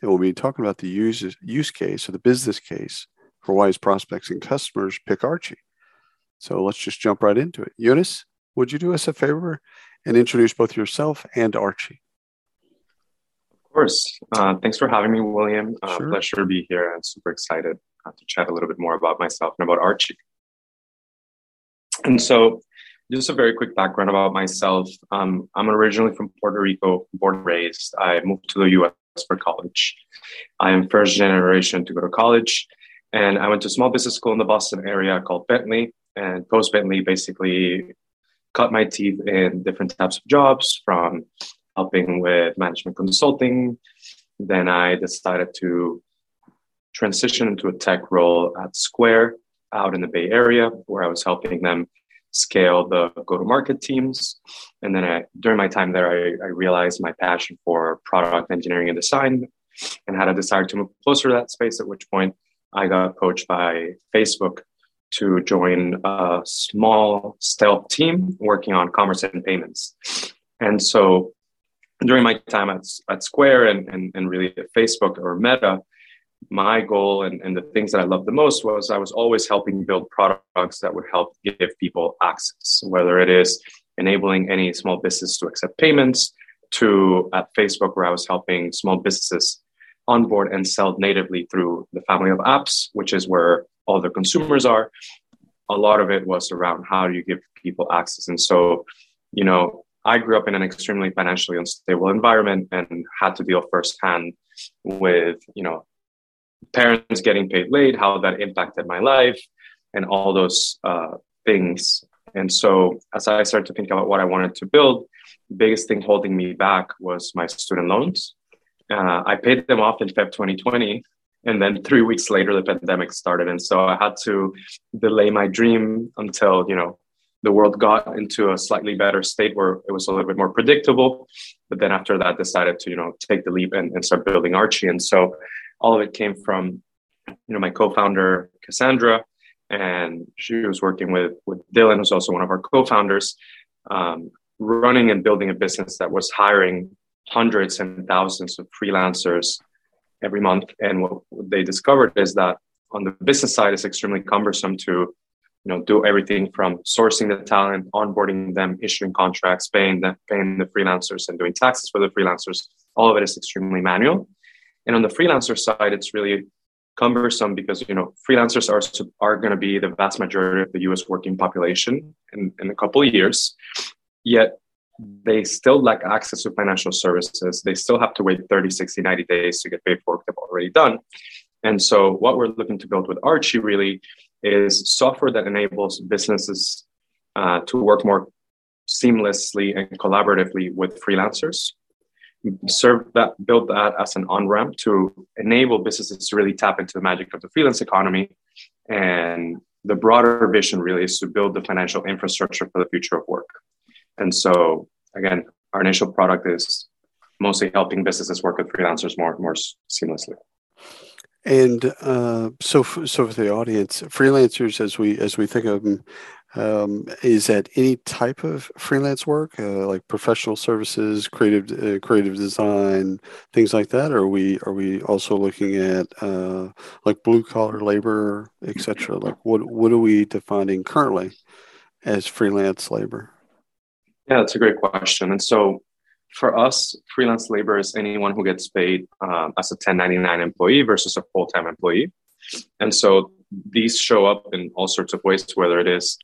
and we'll be talking about the use, use case or the business case for why his prospects and customers pick Archie. So let's just jump right into it. Yunas, would you do us a favor and introduce both yourself and Archie? Of course. Uh, thanks for having me, William. Uh, sure. Pleasure to be here. I'm super excited uh, to chat a little bit more about myself and about Archie. And so, just a very quick background about myself. Um, I'm originally from Puerto Rico, born and raised. I moved to the US for college. I am first generation to go to college, and I went to a small business school in the Boston area called Bentley. And post Bentley, basically cut my teeth in different types of jobs, from helping with management consulting. Then I decided to transition into a tech role at Square out in the Bay Area, where I was helping them scale the go-to-market teams. And then I, during my time there, I, I, realized my passion for product engineering and design and had a desire to move closer to that space, at which point I got poached by Facebook to join a small stealth team working on commerce and payments. And so during my time at, at Square and, and, and really at Facebook or Meta, my goal and, and the things that I loved the most was I was always helping build products that would help give people access, whether it is enabling any small business to accept payments, to at Facebook, where I was helping small businesses onboard and sell natively through the family of apps, which is where all the consumers are. A lot of it was around how do you give people access. And so, you know, I grew up in an extremely financially unstable environment and had to deal firsthand with, you know, parents getting paid late, how that impacted my life, and all those uh, things. And so, as I started to think about what I wanted to build, the biggest thing holding me back was my student loans. Uh, I paid them off in Feb 2020, and then three weeks later, the pandemic started, and so I had to delay my dream until you know the world got into a slightly better state where it was a little bit more predictable. But then after that, decided to you know take the leap and, and start building Archie. And so all of it came from you know my co-founder Cassandra, and she was working with with Dylan, who's also one of our co-founders, um, running and building a business that was hiring hundreds and thousands of freelancers every month. And what they discovered is that on the business side, it's extremely cumbersome to you know do everything from sourcing the talent onboarding them issuing contracts paying them paying the freelancers and doing taxes for the freelancers all of it is extremely manual and on the freelancer side, it's really cumbersome because you know freelancers are are going to be the vast majority of the U.S. working population in, in a couple of years. Yet they still lack access to financial services. They still have to wait 30, 60, 90 days to get paid for work they've already done. And so, what we're looking to build with Archie really is software that enables businesses uh, to work more seamlessly and collaboratively with freelancers serve that, build that as an on ramp to enable businesses to really tap into the magic of the freelance economy. And the broader vision really is to build the financial infrastructure for the future of work. And so, again, our initial product is mostly helping businesses work with freelancers more more seamlessly. And uh, so, so for the audience, freelancers, as we as we think of them, um, is that any type of freelance work, uh, like professional services, creative uh, creative design, things like that? Or are we are we also looking at uh, like blue collar labor, etc.? Like what what are we defining currently as freelance labor? Yeah, that's a great question. And so for us, freelance labor is anyone who gets paid um, as a 1099 employee versus a full time employee. And so these show up in all sorts of ways, whether it is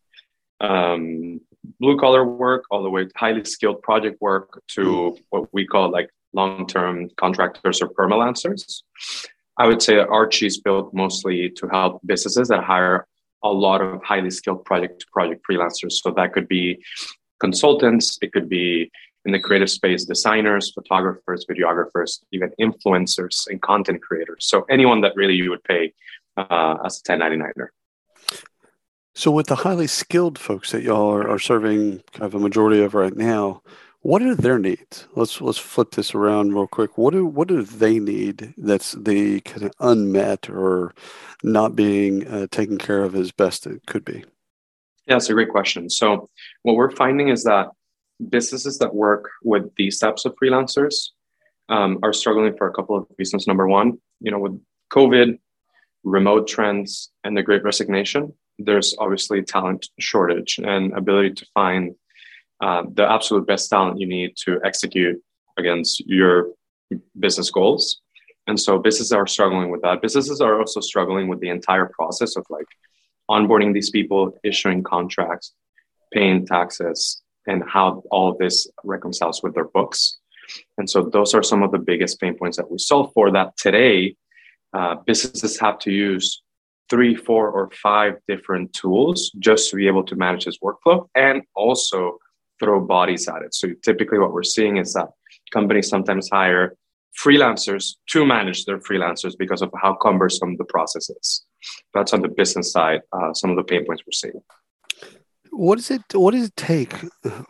um, blue collar work all the way to highly skilled project work to mm. what we call like long term contractors or permalancers. I would say Archie is built mostly to help businesses that hire a lot of highly skilled project to project freelancers. So that could be consultants, it could be in the creative space designers, photographers, videographers, even influencers and content creators. So anyone that really you would pay uh, as a 1099er. So, with the highly skilled folks that y'all are, are serving kind of a majority of right now, what are their needs? Let's let's flip this around real quick. What do what do they need that's the kind of unmet or not being uh, taken care of as best it could be? Yeah, that's a great question. So, what we're finding is that businesses that work with these types of freelancers um, are struggling for a couple of reasons. Number one, you know, with COVID, remote trends, and the great resignation, there's obviously talent shortage and ability to find uh, the absolute best talent you need to execute against your business goals. And so businesses are struggling with that. Businesses are also struggling with the entire process of like onboarding these people, issuing contracts, paying taxes, and how all of this reconciles with their books. And so those are some of the biggest pain points that we solve for that today uh, businesses have to use three, four, or five different tools just to be able to manage this workflow and also throw bodies at it. So typically what we're seeing is that companies sometimes hire freelancers to manage their freelancers because of how cumbersome the process is. That's on the business side, uh, some of the pain points we're seeing. What does it what does it take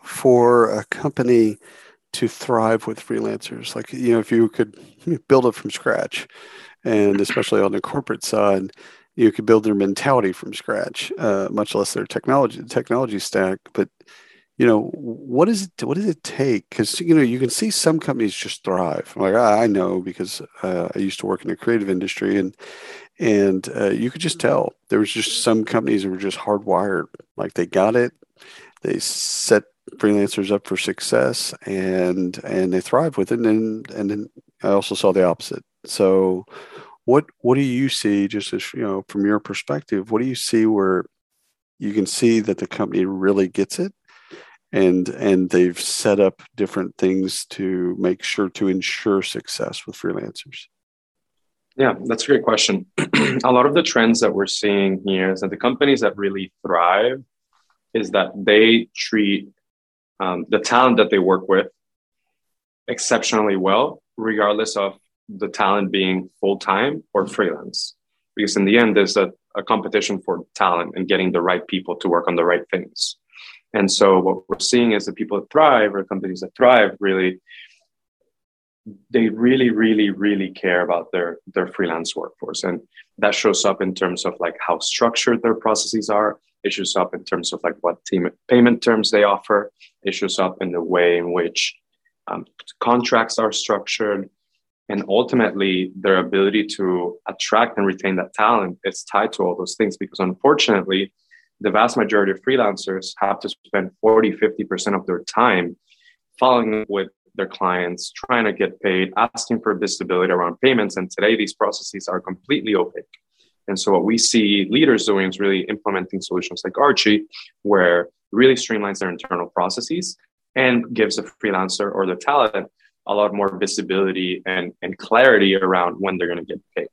for a company to thrive with freelancers? Like, you know, if you could build it from scratch, and especially on the corporate side, you could build their mentality from scratch, uh, much less their technology technology stack. But you know, what is it? What does it take? Because you know, you can see some companies just thrive. Like I know because uh, I used to work in the creative industry, and and uh, you could just tell there was just some companies that were just hardwired. Like they got it, they set freelancers up for success, and and they thrive with it. And and then I also saw the opposite. So, what what do you see? Just as you know, from your perspective, what do you see where you can see that the company really gets it and and they've set up different things to make sure to ensure success with freelancers yeah that's a great question a lot of the trends that we're seeing here is that the companies that really thrive is that they treat um, the talent that they work with exceptionally well regardless of the talent being full-time or freelance. Because in the end there's a, a competition for talent and getting the right people to work on the right things. And so what we're seeing is the people that thrive or companies that thrive really they really really really care about their their freelance workforce. And that shows up in terms of like how structured their processes are. It shows up in terms of like what team payment terms they offer. It shows up in the way in which um, contracts are structured and ultimately their ability to attract and retain that talent is tied to all those things because unfortunately the vast majority of freelancers have to spend 40, 50% of their time following with their clients, trying to get paid, asking for visibility around payments. And today, these processes are completely opaque. And so, what we see leaders doing is really implementing solutions like Archie, where really streamlines their internal processes and gives a freelancer or the talent a lot more visibility and, and clarity around when they're going to get paid.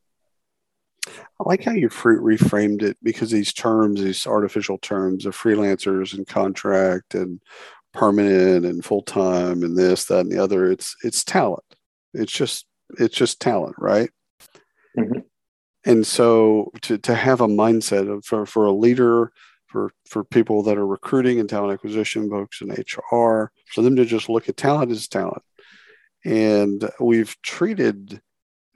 I like how you reframed it because these terms, these artificial terms of freelancers and contract and permanent and full time and this, that, and the other. It's it's talent. It's just it's just talent, right? Mm-hmm. And so to to have a mindset of for for a leader, for for people that are recruiting and talent acquisition folks in HR, for them to just look at talent as talent. And we've treated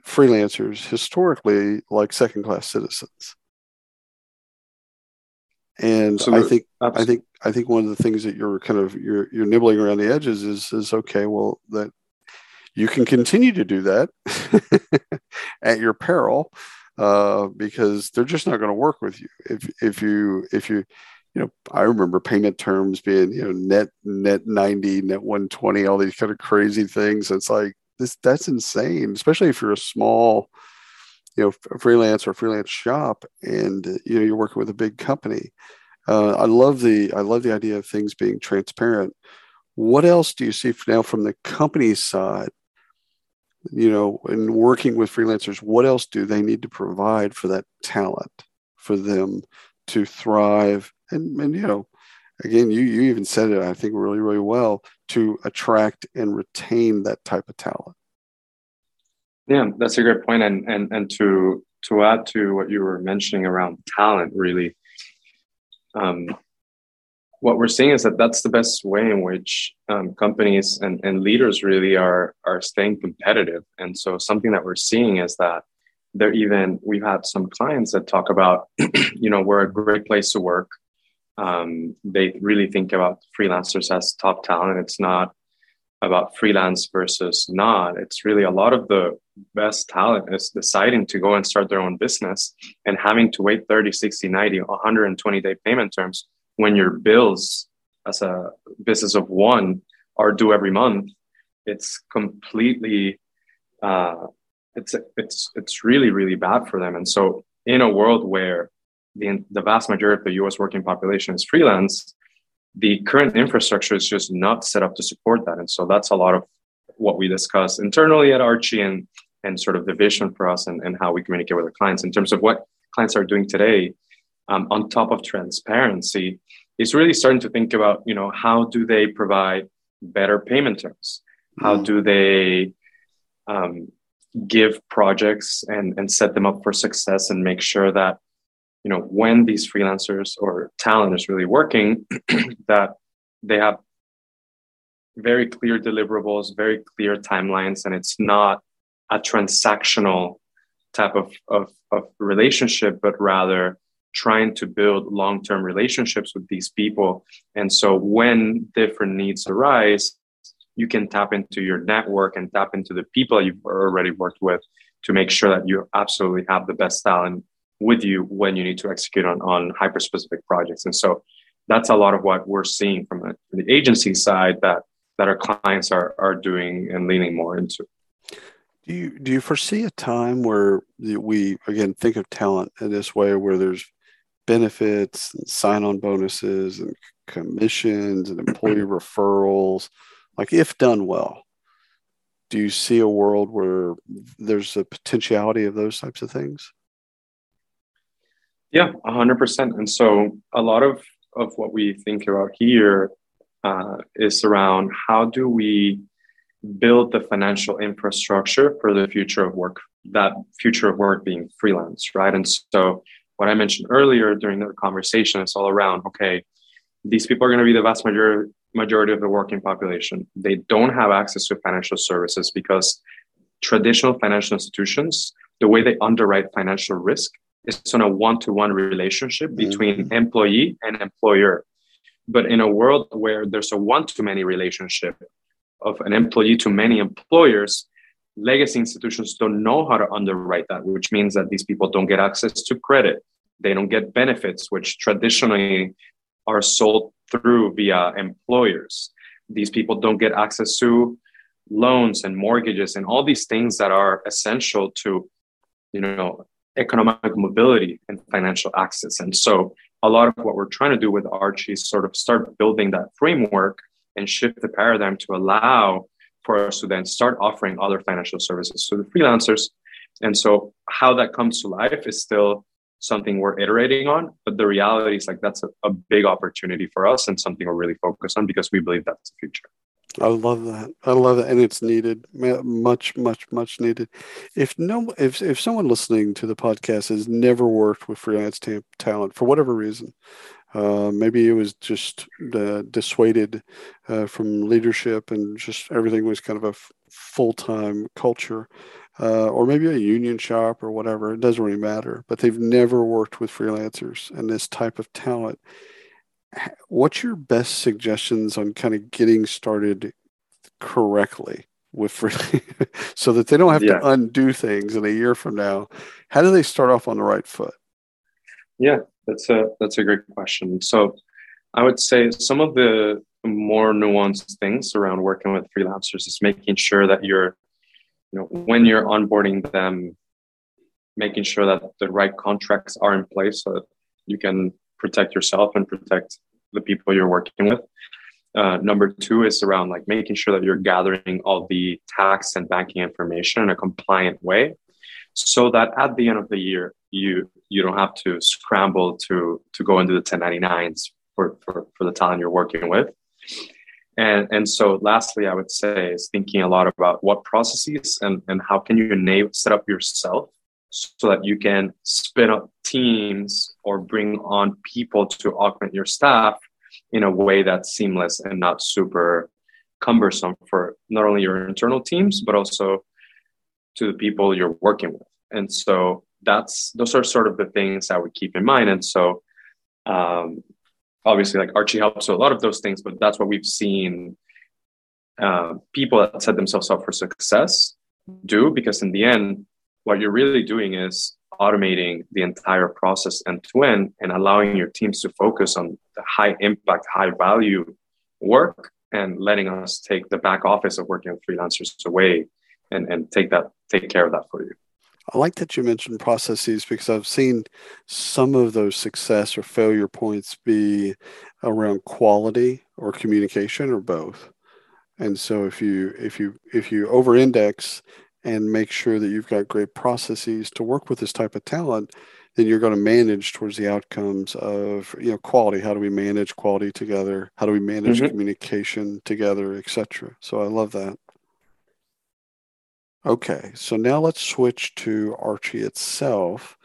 freelancers historically like second class citizens. And I think I think I think one of the things that you're kind of you're you're nibbling around the edges is is okay, well that you can continue to do that at your peril uh, because they're just not going to work with you if if you if you you know I remember payment terms being you know net net 90 net 120 all these kind of crazy things it's like this that's insane, especially if you're a small, you know, freelance or freelance shop, and you know you're working with a big company. Uh, I love the I love the idea of things being transparent. What else do you see now from the company side? You know, in working with freelancers, what else do they need to provide for that talent for them to thrive and, and you know again, you you even said it, I think, really, really well to attract and retain that type of talent. Yeah, that's a great point. And and and to to add to what you were mentioning around talent, really, um, what we're seeing is that that's the best way in which um, companies and, and leaders really are are staying competitive. And so something that we're seeing is that they're even we've had some clients that talk about, you know, we're a great place to work. Um, they really think about freelancers as top talent. It's not about freelance versus not. It's really a lot of the best talent is deciding to go and start their own business and having to wait 30, 60, 90, 120 day payment terms when your bills as a business of one are due every month. It's completely, uh, it's, it's, it's really, really bad for them. And so in a world where the, the vast majority of the US working population is freelance, the current infrastructure is just not set up to support that. And so that's a lot of what we discuss internally at Archie and, and sort of the vision for us and, and how we communicate with our clients in terms of what clients are doing today um, on top of transparency is really starting to think about, you know, how do they provide better payment terms? How mm. do they um, give projects and, and set them up for success and make sure that you know when these freelancers or talent is really working that they have very clear deliverables very clear timelines and it's not a transactional type of, of, of relationship but rather trying to build long-term relationships with these people. And so when different needs arise you can tap into your network and tap into the people you've already worked with to make sure that you absolutely have the best talent with you when you need to execute on, on hyper specific projects. And so that's a lot of what we're seeing from, from the agency side that, that our clients are, are doing and leaning more into. Do you, do you foresee a time where we, again, think of talent in this way where there's benefits and sign on bonuses and commissions and employee referrals, like if done well? Do you see a world where there's a potentiality of those types of things? Yeah, 100%. And so a lot of, of what we think about here uh, is around how do we build the financial infrastructure for the future of work, that future of work being freelance, right? And so what I mentioned earlier during the conversation is all around, okay, these people are going to be the vast majority, majority of the working population. They don't have access to financial services because traditional financial institutions, the way they underwrite financial risk is on a one-to-one relationship between mm-hmm. employee and employer but in a world where there's a one-to-many relationship of an employee to many employers legacy institutions don't know how to underwrite that which means that these people don't get access to credit they don't get benefits which traditionally are sold through via employers these people don't get access to loans and mortgages and all these things that are essential to you know economic mobility and financial access. And so a lot of what we're trying to do with Archie is sort of start building that framework and shift the paradigm to allow for us to then start offering other financial services to the freelancers. And so how that comes to life is still something we're iterating on, but the reality is like that's a, a big opportunity for us and something we're really focused on because we believe that's the future. I love that. I love that, and it's needed, much, much, much needed. If no, if if someone listening to the podcast has never worked with freelance talent for whatever reason, uh, maybe it was just uh, dissuaded uh, from leadership, and just everything was kind of a f- full time culture, uh, or maybe a union shop or whatever. It doesn't really matter. But they've never worked with freelancers and this type of talent what's your best suggestions on kind of getting started correctly with so that they don't have yeah. to undo things in a year from now how do they start off on the right foot yeah that's a that's a great question so i would say some of the more nuanced things around working with freelancers is making sure that you're you know when you're onboarding them making sure that the right contracts are in place so that you can protect yourself and protect the people you're working with. Uh, number two is around like making sure that you're gathering all the tax and banking information in a compliant way, so that at the end of the year you you don't have to scramble to to go into the 1099s for, for, for the talent you're working with. And, and so lastly, I would say is thinking a lot about what processes and, and how can you enable, set up yourself so that you can spin up teams or bring on people to augment your staff in a way that's seamless and not super cumbersome for not only your internal teams but also to the people you're working with. And so that's those are sort of the things i would keep in mind. And so um, obviously like archie helps with a lot of those things but that's what we've seen uh, people that set themselves up for success do because in the end what you're really doing is automating the entire process end to end and allowing your teams to focus on the high impact high value work and letting us take the back office of working with freelancers away and, and take that take care of that for you I like that you mentioned processes because I've seen some of those success or failure points be around quality or communication or both. And so if you if you if you over index and make sure that you've got great processes to work with this type of talent, then you're going to manage towards the outcomes of you know quality. How do we manage quality together? How do we manage mm-hmm. communication together, etc. So I love that. Okay, so now let's switch to Archie itself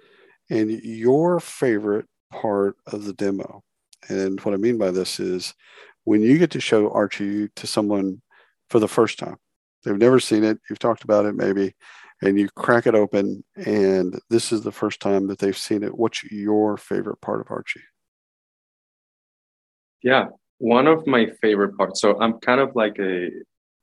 and your favorite part of the demo. And what I mean by this is when you get to show Archie to someone for the first time, they've never seen it, you've talked about it maybe, and you crack it open, and this is the first time that they've seen it. What's your favorite part of Archie? Yeah, one of my favorite parts. So I'm kind of like a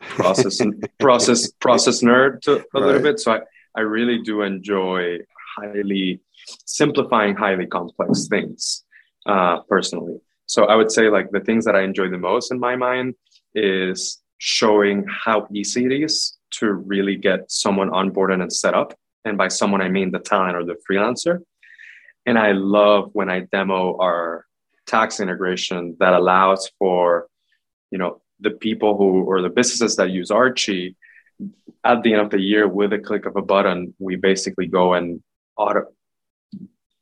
process process process nerd to, a right. little bit. So I, I really do enjoy highly simplifying highly complex things uh, personally. So I would say like the things that I enjoy the most in my mind is showing how easy it is to really get someone onboarded and set up. And by someone, I mean the talent or the freelancer. And I love when I demo our tax integration that allows for, you know, the people who or the businesses that use Archie, at the end of the year, with a click of a button, we basically go and auto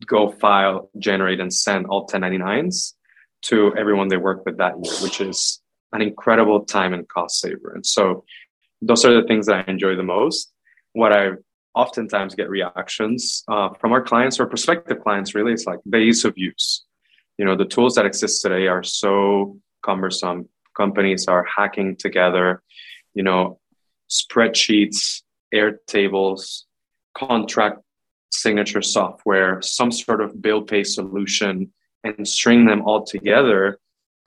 go file, generate, and send all 1099s to everyone they work with that year, which is an incredible time and cost saver. And so those are the things that I enjoy the most. What I oftentimes get reactions uh, from our clients or prospective clients really is like the ease of use. You know, the tools that exist today are so cumbersome companies are hacking together, you know, spreadsheets, Airtables, contract signature software, some sort of bill pay solution, and string them all together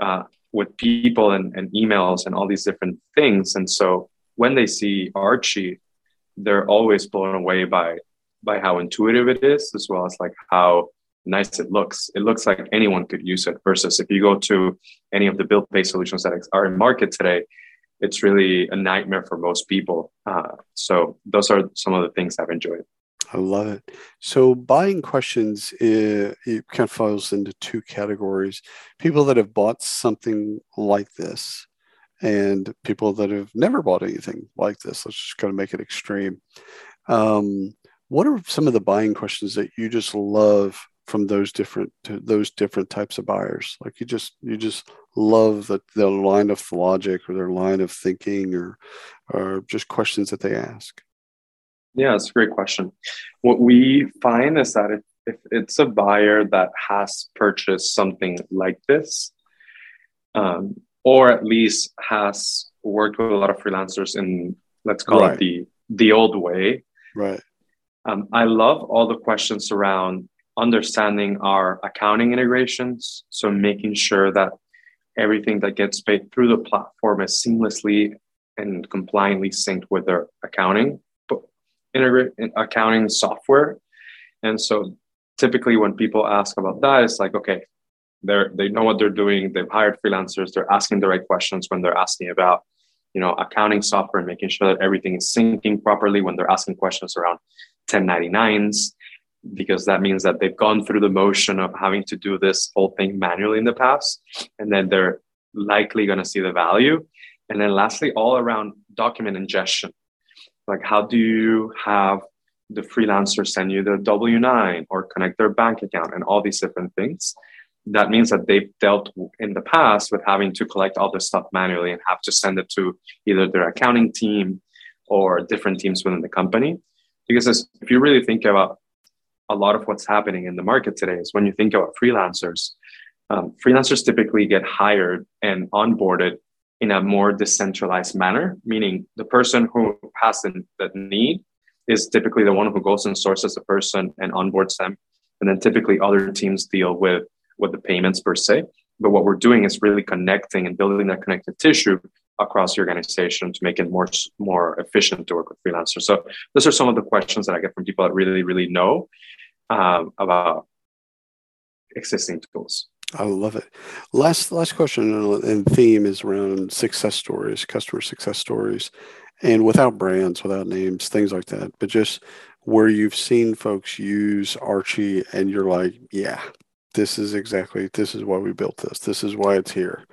uh, with people and, and emails and all these different things. And so when they see Archie, they're always blown away by by how intuitive it is, as well as like how nice it looks. It looks like anyone could use it versus if you go to any of the bill pay solutions that are in market today, it's really a nightmare for most people. Uh, so those are some of the things I've enjoyed. I love it. So buying questions uh, it kind of falls into two categories: people that have bought something like this, and people that have never bought anything like this. Let's just kind of make it extreme. Um, what are some of the buying questions that you just love from those different those different types of buyers. Like you just you just love the, the line of logic or their line of thinking or or just questions that they ask. Yeah it's a great question. What we find is that if, if it's a buyer that has purchased something like this um, or at least has worked with a lot of freelancers in let's call right. it the the old way. Right. Um, i love all the questions around understanding our accounting integrations. So making sure that everything that gets paid through the platform is seamlessly and compliantly synced with their accounting integrate accounting software. And so typically when people ask about that, it's like, okay, they're they know what they're doing, they've hired freelancers, they're asking the right questions when they're asking about you know accounting software and making sure that everything is syncing properly when they're asking questions around 1099s because that means that they've gone through the motion of having to do this whole thing manually in the past and then they're likely going to see the value. And then lastly all around document ingestion. Like how do you have the freelancer send you the w9 or connect their bank account and all these different things? That means that they've dealt in the past with having to collect all this stuff manually and have to send it to either their accounting team or different teams within the company. Because if you really think about a lot of what's happening in the market today, is when you think about freelancers, um, freelancers typically get hired and onboarded in a more decentralized manner, meaning the person who has the, the need is typically the one who goes and sources the person and onboards them. And then typically other teams deal with, with the payments per se. But what we're doing is really connecting and building that connective tissue across the organization to make it more more efficient to work with freelancers. So those are some of the questions that I get from people that really really know um, about existing tools. I love it. Last last question and theme is around success stories, customer success stories, and without brands, without names, things like that. But just where you've seen folks use Archie, and you're like, yeah, this is exactly this is why we built this. This is why it's here.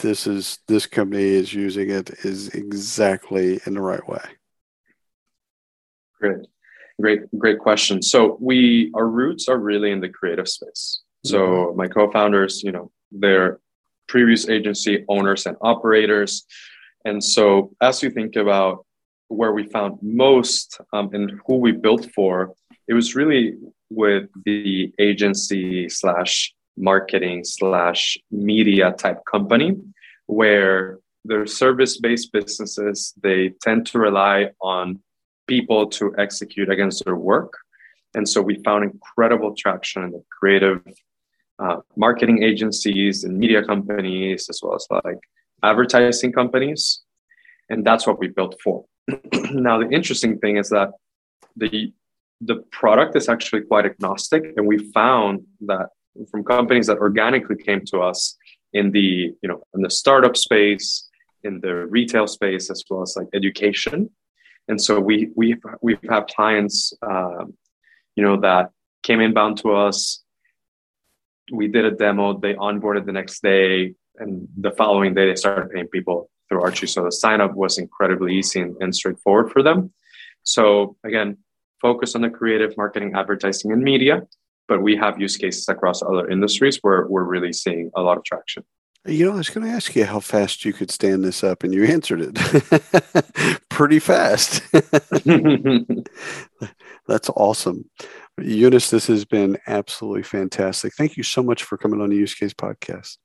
This is this company is using it is exactly in the right way. Great, great, great question. So we our roots are really in the creative space. So mm-hmm. my co-founders, you know, they're previous agency owners and operators. And so as you think about where we found most um, and who we built for, it was really with the agency slash marketing slash media type company where they're service-based businesses they tend to rely on people to execute against their work and so we found incredible traction in the creative uh, marketing agencies and media companies, as well as like advertising companies. And that's what we built for. now, the interesting thing is that the the product is actually quite agnostic, and we found that from companies that organically came to us in the you know in the startup space, in the retail space, as well as like education. And so we we we've had clients, uh, you know, that came inbound to us we did a demo. They onboarded the next day, and the following day they started paying people through Archie. So the sign up was incredibly easy and, and straightforward for them. So again, focus on the creative marketing, advertising, and media. But we have use cases across other industries where we're really seeing a lot of traction. You know, I was going to ask you how fast you could stand this up, and you answered it pretty fast. That's awesome. Yunas, this has been absolutely fantastic. Thank you so much for coming on the Use Case Podcast.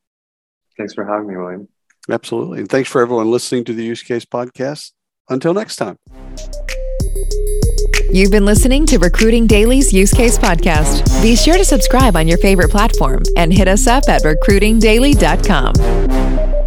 Thanks for having me, William. Absolutely. And thanks for everyone listening to the Use Case Podcast. Until next time. You've been listening to Recruiting Daily's Use Case Podcast. Be sure to subscribe on your favorite platform and hit us up at recruitingdaily.com.